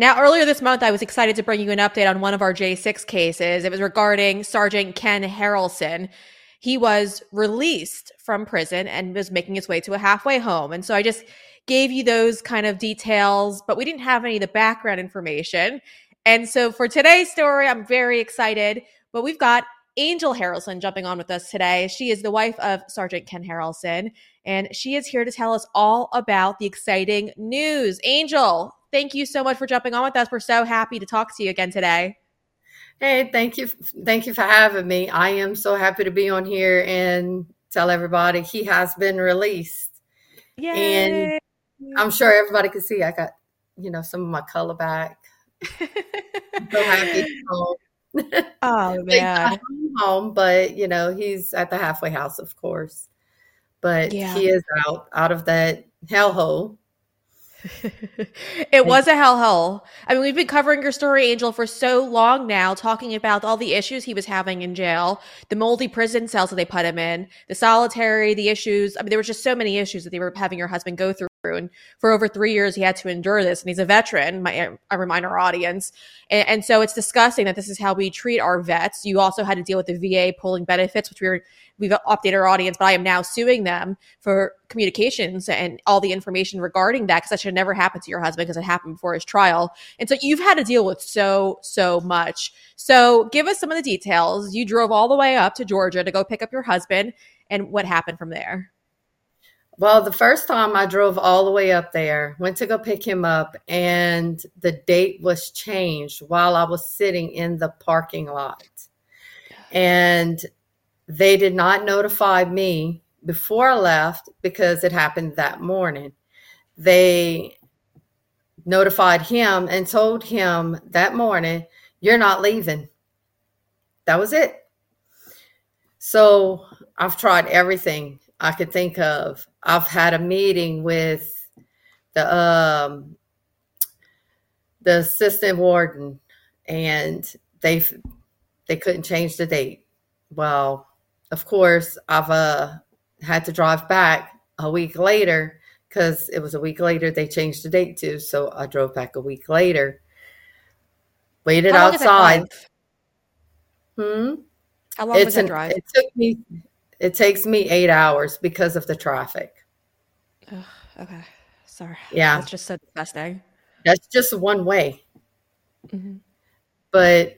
Now, earlier this month, I was excited to bring you an update on one of our J6 cases. It was regarding Sergeant Ken Harrelson. He was released from prison and was making his way to a halfway home. And so I just gave you those kind of details, but we didn't have any of the background information. And so for today's story, I'm very excited. But we've got Angel Harrelson jumping on with us today. She is the wife of Sergeant Ken Harrelson, and she is here to tell us all about the exciting news. Angel, thank you so much for jumping on with us. We're so happy to talk to you again today. Hey, thank you. Thank you for having me. I am so happy to be on here and tell everybody he has been released. Yay. And I'm sure everybody can see I got, you know, some of my color back. so happy. oh man. home, but you know, he's at the halfway house, of course. But yeah. he is out out of that hellhole it was a hellhole. I mean, we've been covering your story, Angel, for so long now, talking about all the issues he was having in jail, the moldy prison cells that they put him in, the solitary, the issues. I mean, there were just so many issues that they were having your husband go through. And for over three years, he had to endure this. And he's a veteran, my, I remind our audience. And, and so it's disgusting that this is how we treat our vets. You also had to deal with the VA pulling benefits, which we were we've updated our audience, but I am now suing them for communications and all the information regarding that because that should never happen to your husband because it happened before his trial. And so you've had to deal with so, so much. So give us some of the details. You drove all the way up to Georgia to go pick up your husband and what happened from there. Well, the first time I drove all the way up there, went to go pick him up, and the date was changed while I was sitting in the parking lot. And they did not notify me before I left because it happened that morning. They notified him and told him that morning, You're not leaving. That was it. So I've tried everything I could think of. I've had a meeting with the um, the assistant warden, and they they couldn't change the date. Well, of course, I've uh, had to drive back a week later because it was a week later they changed the date to. So I drove back a week later, waited outside. Hmm. How long it's was that drive? It took me. It takes me eight hours because of the traffic. Okay, sorry. Yeah, that's just so disgusting. That's just one way. Mm-hmm. But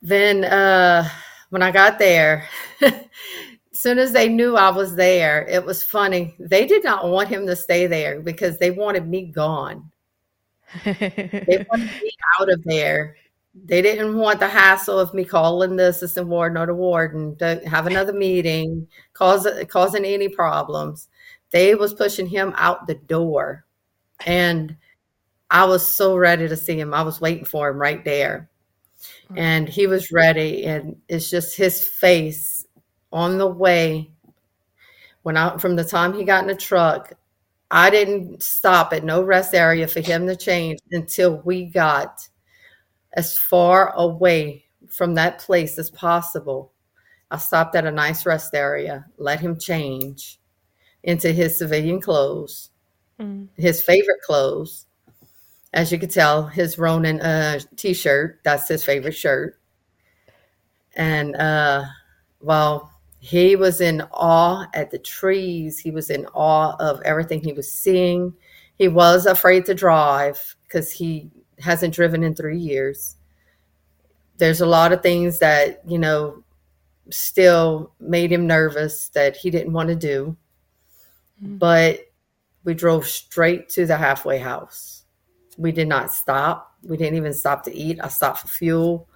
then uh when I got there, as soon as they knew I was there, it was funny. They did not want him to stay there because they wanted me gone. they wanted me out of there. They didn't want the hassle of me calling the assistant warden or the warden to have another meeting, cause causing any problems. They was pushing him out the door, and I was so ready to see him. I was waiting for him right there hmm. and he was ready and it's just his face on the way when I from the time he got in the truck I didn't stop at no rest area for him to change until we got as far away from that place as possible. I stopped at a nice rest area, let him change into his civilian clothes, mm. his favorite clothes, as you can tell, his Ronin uh, t-shirt. That's his favorite shirt. And uh, well, he was in awe at the trees. He was in awe of everything he was seeing. He was afraid to drive because he hasn't driven in three years. There's a lot of things that you know still made him nervous that he didn't want to do. Mm-hmm. But we drove straight to the halfway house we did not stop. We didn't even stop to eat. I stopped for fuel.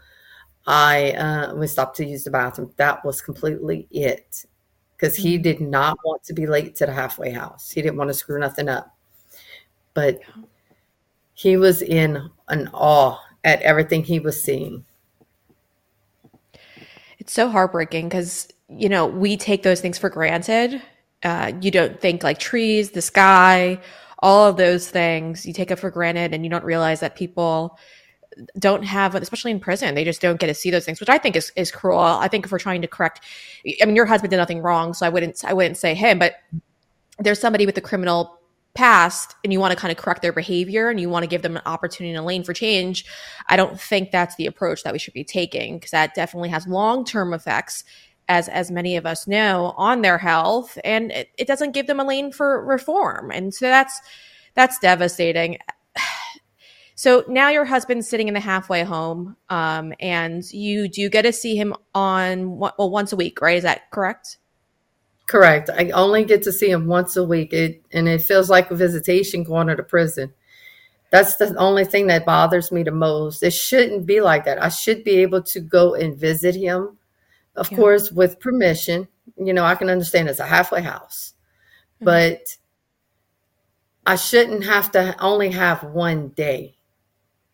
I uh, we stopped to use the bathroom. That was completely it, because he mm-hmm. did not want to be late to the halfway house. He didn't want to screw nothing up. But he was in an awe at everything he was seeing. It's so heartbreaking because you know we take those things for granted. Uh, you don't think like trees, the sky, all of those things you take it for granted and you don't realize that people don't have especially in prison they just don't get to see those things which i think is, is cruel i think if we're trying to correct i mean your husband did nothing wrong so i wouldn't i wouldn't say him but there's somebody with a criminal past and you want to kind of correct their behavior and you want to give them an opportunity and a lane for change, I don't think that's the approach that we should be taking because that definitely has long term effects. As, as many of us know on their health and it, it doesn't give them a lane for reform. And so that's that's devastating. So now your husband's sitting in the halfway home um, and you do get to see him on well once a week right? Is that correct Correct. I only get to see him once a week, it, and it feels like a visitation going to the prison. That's the only thing that bothers me the most. It shouldn't be like that. I should be able to go and visit him, of yeah. course, with permission. You know, I can understand it's a halfway house, mm-hmm. but I shouldn't have to only have one day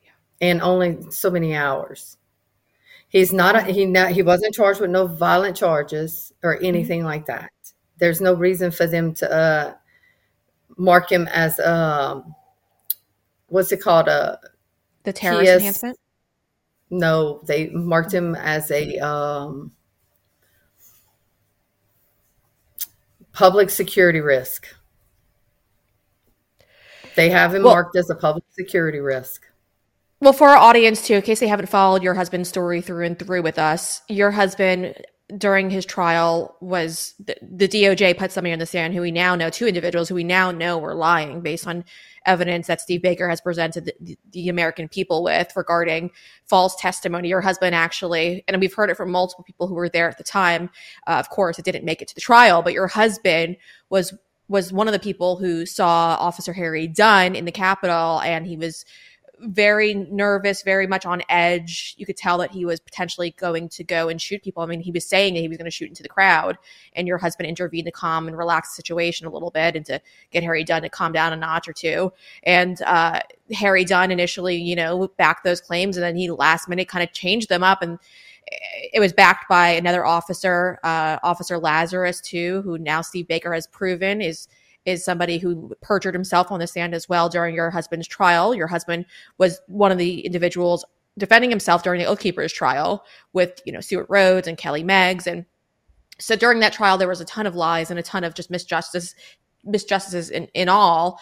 yeah. and only so many hours. He's not a, he not, he wasn't charged with no violent charges or mm-hmm. anything mm-hmm. like that there's no reason for them to uh, mark him as um, what's it called? A uh, the terrorist PS, enhancement. No, they marked him as a um, public security risk. They have him well, marked as a public security risk. Well, for our audience too, in case they haven't followed your husband's story through and through with us, your husband during his trial was the, the, DOJ put somebody on the stand who we now know, two individuals who we now know were lying based on evidence that Steve Baker has presented the, the, American people with regarding false testimony. Your husband actually, and we've heard it from multiple people who were there at the time. Uh, of course, it didn't make it to the trial, but your husband was was one of the people who saw Officer Harry Dunn in the Capitol, and he was very nervous, very much on edge. You could tell that he was potentially going to go and shoot people. I mean, he was saying that he was going to shoot into the crowd, and your husband intervened to calm and relax the situation a little bit and to get Harry Dunn to calm down a notch or two. And uh, Harry Dunn initially, you know, backed those claims, and then he last minute kind of changed them up and it was backed by another officer, uh, Officer Lazarus, too, who now Steve Baker has proven is is somebody who perjured himself on the stand as well during your husband's trial. Your husband was one of the individuals defending himself during the Oath Keepers trial with, you know, Stewart Rhodes and Kelly Meggs. And so during that trial, there was a ton of lies and a ton of just misjustice, misjustices in, in all.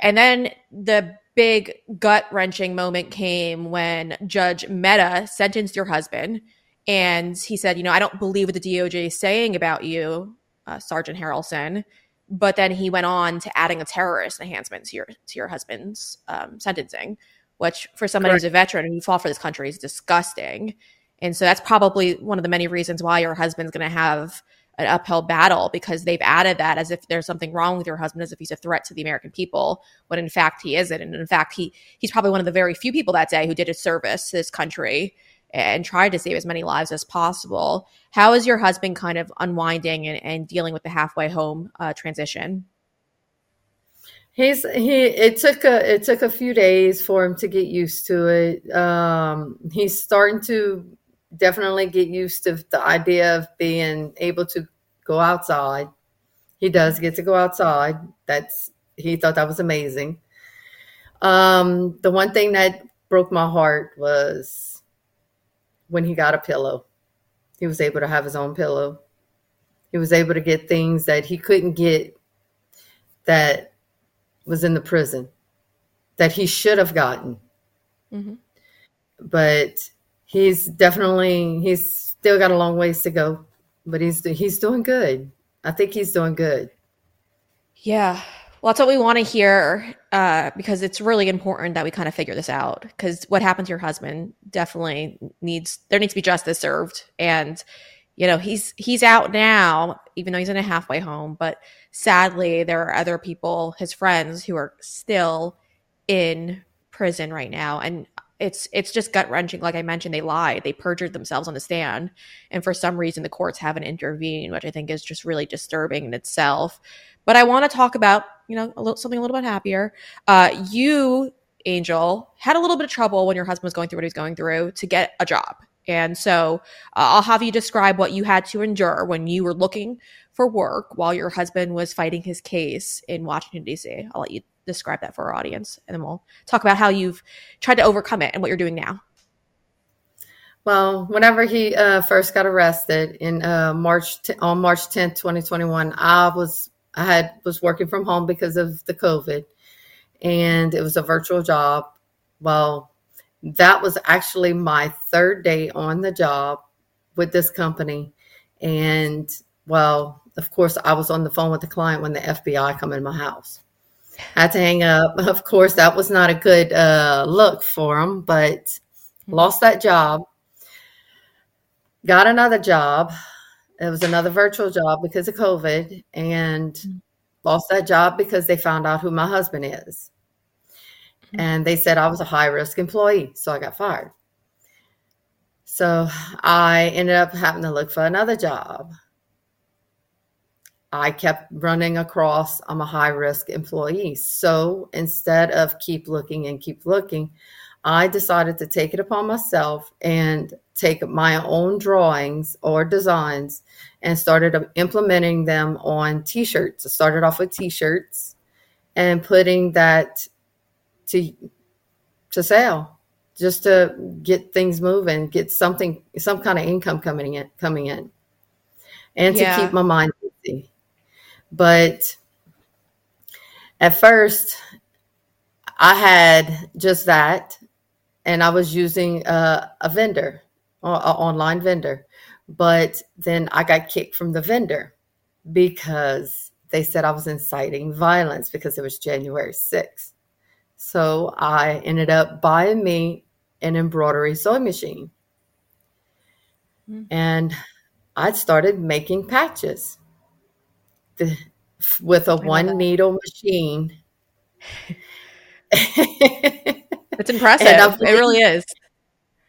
And then the big gut wrenching moment came when Judge Mehta sentenced your husband. And he said, you know, I don't believe what the DOJ is saying about you, uh, Sergeant Harrelson but then he went on to adding a terrorist enhancement to your to your husband's um, sentencing, which for somebody Correct. who's a veteran and you fought for this country is disgusting. And so that's probably one of the many reasons why your husband's going to have an uphill battle because they've added that as if there's something wrong with your husband, as if he's a threat to the American people, when in fact he isn't. And in fact, he he's probably one of the very few people that day who did a service to this country and tried to save as many lives as possible. How is your husband kind of unwinding and, and dealing with the halfway home uh, transition? He's he. It took a it took a few days for him to get used to it. Um, he's starting to definitely get used to the idea of being able to go outside. He does get to go outside. That's he thought that was amazing. Um, the one thing that broke my heart was when he got a pillow. He was able to have his own pillow. He was able to get things that he couldn't get that was in the prison that he should have gotten. Mm-hmm. But he's definitely he's still got a long ways to go, but he's he's doing good. I think he's doing good. Yeah, well, that's what we want to hear uh, because it's really important that we kind of figure this out. Because what happened to your husband definitely needs there needs to be justice served, and you know he's he's out now, even though he's in a halfway home. But sadly, there are other people, his friends, who are still in prison right now, and it's it's just gut wrenching. Like I mentioned, they lied, they perjured themselves on the stand, and for some reason, the courts haven't intervened, which I think is just really disturbing in itself. But I want to talk about, you know, a little, something a little bit happier. Uh, you, Angel, had a little bit of trouble when your husband was going through what he was going through to get a job. And so uh, I'll have you describe what you had to endure when you were looking for work while your husband was fighting his case in Washington, D.C. I'll let you describe that for our audience, and then we'll talk about how you've tried to overcome it and what you're doing now. Well, whenever he uh, first got arrested in uh, March t- on March 10th, 2021, I was I had was working from home because of the COVID, and it was a virtual job. Well, that was actually my third day on the job with this company, and well, of course, I was on the phone with the client when the FBI come in my house. I had to hang up. Of course, that was not a good uh, look for them, but lost that job. Got another job it was another virtual job because of COVID and lost that job because they found out who my husband is. And they said I was a high risk employee. So I got fired. So I ended up having to look for another job. I kept running across I'm a high risk employee. So instead of keep looking and keep looking, I decided to take it upon myself and take my own drawings or designs and started implementing them on t-shirts. I started off with t-shirts and putting that to to sell just to get things moving, get something some kind of income coming in coming in. And to yeah. keep my mind busy. But at first I had just that and I was using a, a vendor, an online vendor. But then I got kicked from the vendor because they said I was inciting violence because it was January 6th. So I ended up buying me an embroidery sewing machine. Mm-hmm. And I started making patches the, with a one needle machine. It's impressive. it really is.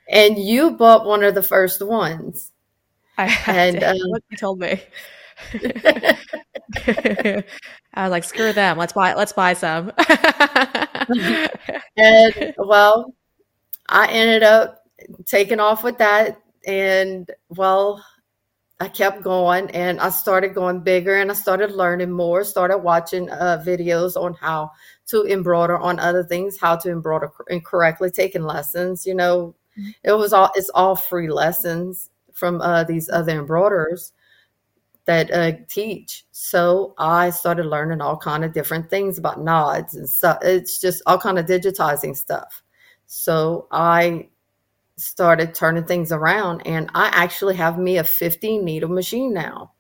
And you bought one of the first ones. I and um, what you told me. I was like, screw them. Let's buy let's buy some. and well, I ended up taking off with that and well, I kept going and I started going bigger and I started learning more, started watching uh, videos on how to embroider on other things, how to embroider incorrectly, taking lessons. You know, mm-hmm. it was all, it's all free lessons from uh, these other embroiderers that uh, teach. So I started learning all kind of different things about nods and stuff. It's just all kind of digitizing stuff. So I started turning things around and I actually have me a 50 needle machine now.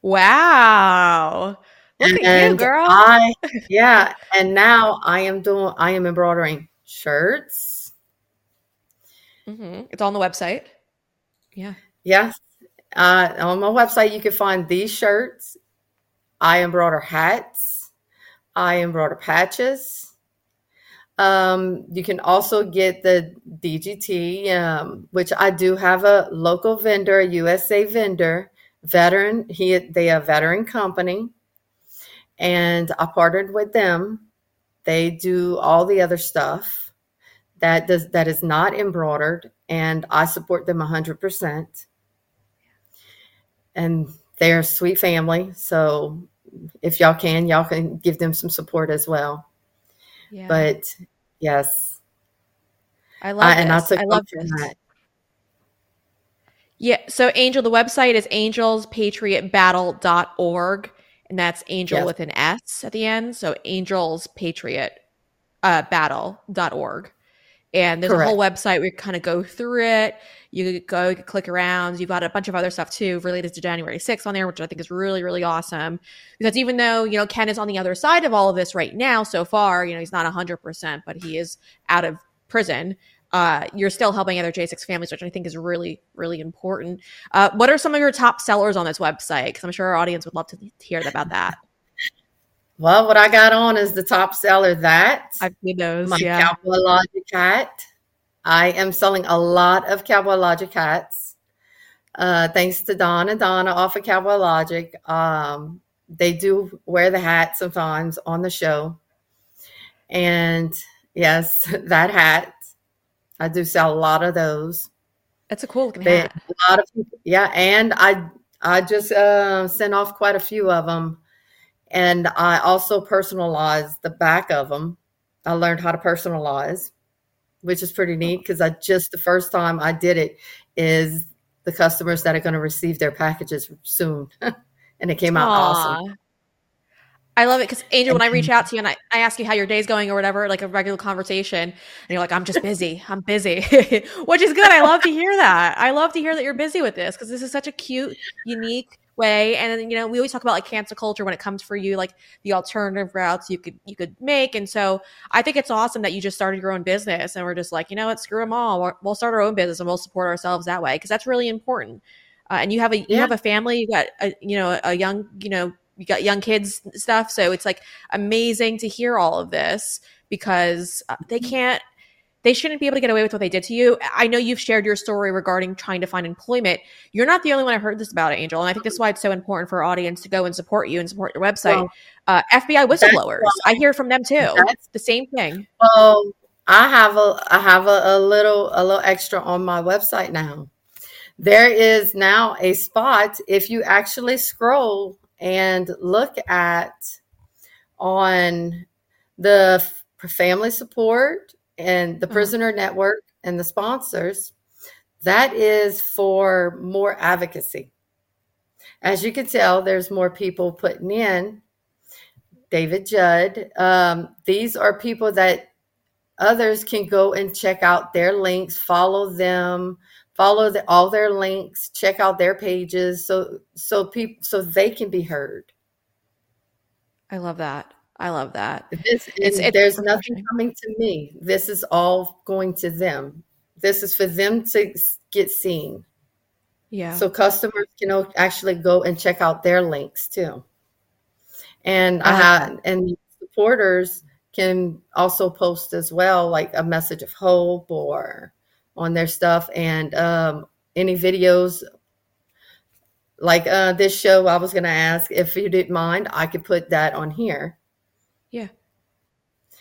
Wow. Look and at you, girl. I yeah, and now I am doing I am embroidering shirts. Mm-hmm. It's on the website. Yeah. Yes. Uh, on my website, you can find these shirts. I embroider hats. I embroider patches. Um, you can also get the DGT, um, which I do have a local vendor, a USA vendor, veteran. He they a veteran company, and I partnered with them. They do all the other stuff that does that is not embroidered, and I support them hundred percent. And they're a sweet family, so if y'all can, y'all can give them some support as well. Yeah. But yes. I love I, and I love that. Yeah. So Angel, the website is angelspatriotbattle.org. And that's angel yes. with an S at the end. So angelspatriot uh, battle.org. And there's Correct. a whole website where you kind of go through it. You could go you click around. You've got a bunch of other stuff too related to January 6th on there, which I think is really, really awesome. Because even though, you know, Ken is on the other side of all of this right now so far, you know, he's not 100%, but he is out of prison. Uh, you're still helping other J6 families, which I think is really, really important. Uh, what are some of your top sellers on this website? Because I'm sure our audience would love to hear about that. Well, what I got on is the top seller. That I've seen those. My yeah. Cowboy Logic hat. I am selling a lot of Cowboy Logic hats. Uh, thanks to Don and Donna off of Cowboy Logic. Um, they do wear the hat sometimes on the show. And yes, that hat. I do sell a lot of those. That's a cool looking hat. A lot of yeah, and I I just uh, sent off quite a few of them and I also personalized the back of them. I learned how to personalize, which is pretty neat because I just the first time I did it is the customers that are going to receive their packages soon. and it came out Aww. awesome. I love it because Angel, when I reach mm-hmm. out to you and I, I ask you how your day's going or whatever, like a regular conversation, and you're like, I'm just busy. I'm busy, which is good. I love to hear that. I love to hear that you're busy with this because this is such a cute, unique way. And then, you know, we always talk about like cancel culture when it comes for you, like the alternative routes you could you could make. And so I think it's awesome that you just started your own business and we're just like, you know what, screw them all. we will start our own business and we'll support ourselves that way because that's really important. Uh, and you have a you have a family, you got a you know a young you know you got young kids stuff. So it's like amazing to hear all of this because uh, they mm-hmm. can't they shouldn't be able to get away with what they did to you. I know you've shared your story regarding trying to find employment. You're not the only one I've heard this about, Angel. And I think that's why it's so important for our audience to go and support you and support your website. Well, uh, FBI whistleblowers, I hear from them too. That's the same thing. Well, I have a I have a, a little a little extra on my website now. There is now a spot if you actually scroll and look at on the family support and the uh-huh. prisoner network and the sponsors that is for more advocacy as you can tell there's more people putting in david judd um, these are people that others can go and check out their links follow them follow the, all their links, check out their pages so so people so they can be heard. I love that. I love that. This is, it's, there's nothing coming to me. This is all going to them. This is for them to get seen. Yeah. So customers can actually go and check out their links too. And I, I and supporters can also post as well, like a message of hope or on their stuff and um, any videos like uh, this show i was going to ask if you didn't mind i could put that on here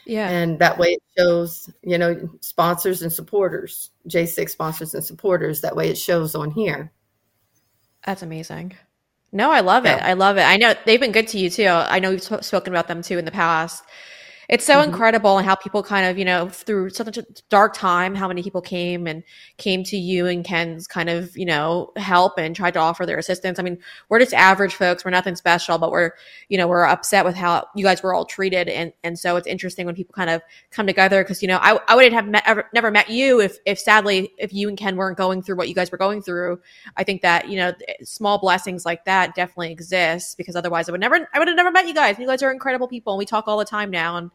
yeah. And that way it shows you know sponsors and supporters j6 sponsors and supporters that way it shows on here. That's amazing. No i love yeah. it. I love it. I know they've been good to you too. I know we've spoken about them too in the past it's so mm-hmm. incredible and how people kind of you know through such a dark time how many people came and came to you and ken's kind of you know help and tried to offer their assistance. I mean we're just average folks. We're nothing special but we're you know we're upset with how you guys were all treated. And and so it's interesting when people kind of come together because you know i, I wouldn't have met, ever, never met you if if sadly if you and ken weren't going through what you guys were going through. I think that you know small blessings like that definitely exist because otherwise i would never i would have never met you guys. You guys are incredible people and we talk all the time now and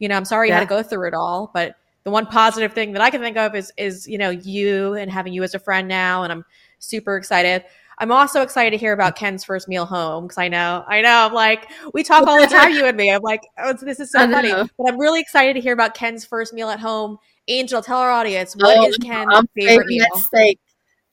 you know, I'm sorry you had to go through it all, but the one positive thing that I can think of is is you know you and having you as a friend now, and I'm super excited. I'm also excited to hear about Ken's first meal home because I know, I know, I'm like, we talk all the time, you and me. I'm like, oh, this is so funny. But I'm really excited to hear about Ken's first meal at home. Angel, tell our audience what oh, is Ken's I'm favorite meal? Steak.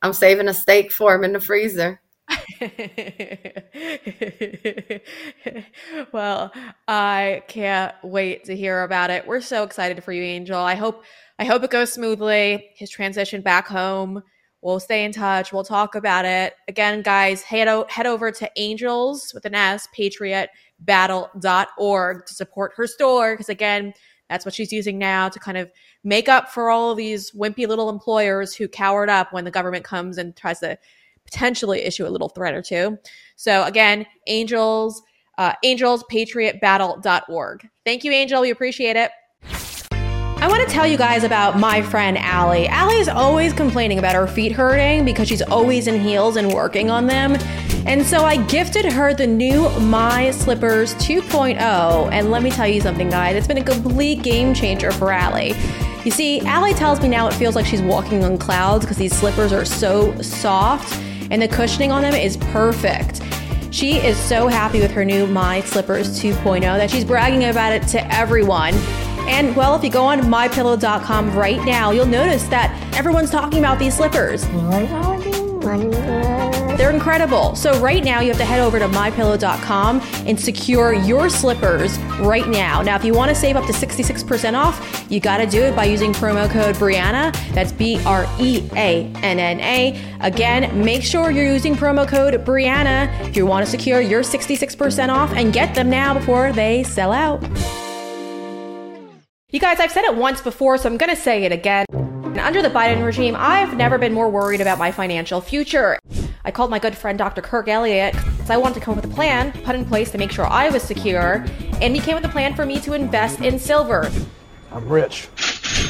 I'm saving a steak for him in the freezer. well, I can't wait to hear about it. We're so excited for you, Angel. I hope I hope it goes smoothly. His transition back home. We'll stay in touch. We'll talk about it. Again, guys, head, o- head over to angels with an S, patriotbattle.org to support her store. Because again, that's what she's using now to kind of make up for all of these wimpy little employers who cowered up when the government comes and tries to potentially issue a little threat or two. So again, Angels, uh, angelspatriotbattle.org. Thank you, Angel. We appreciate it. I want to tell you guys about my friend Allie. Allie is always complaining about her feet hurting because she's always in heels and working on them. And so I gifted her the new My Slippers 2.0. And let me tell you something, guys, it's been a complete game changer for Allie. You see, Allie tells me now it feels like she's walking on clouds because these slippers are so soft and the cushioning on them is perfect. She is so happy with her new My Slippers 2.0 that she's bragging about it to everyone. And well, if you go on mypillow.com right now, you'll notice that everyone's talking about these slippers. They're incredible. So right now you have to head over to mypillow.com and secure your slippers right now. Now, if you want to save up to 66% off, you got to do it by using promo code Breanna. That's B R E A N N A. Again, make sure you're using promo code Breanna if you want to secure your 66% off and get them now before they sell out. You guys, I've said it once before, so I'm going to say it again. Under the Biden regime, I've never been more worried about my financial future. I called my good friend Dr. Kirk Elliott because I wanted to come up with a plan put in place to make sure I was secure, and he came with a plan for me to invest in silver. I'm rich.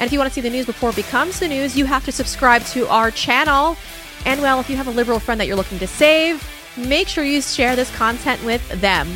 and if you want to see the news before it becomes the news, you have to subscribe to our channel. And well, if you have a liberal friend that you're looking to save, make sure you share this content with them.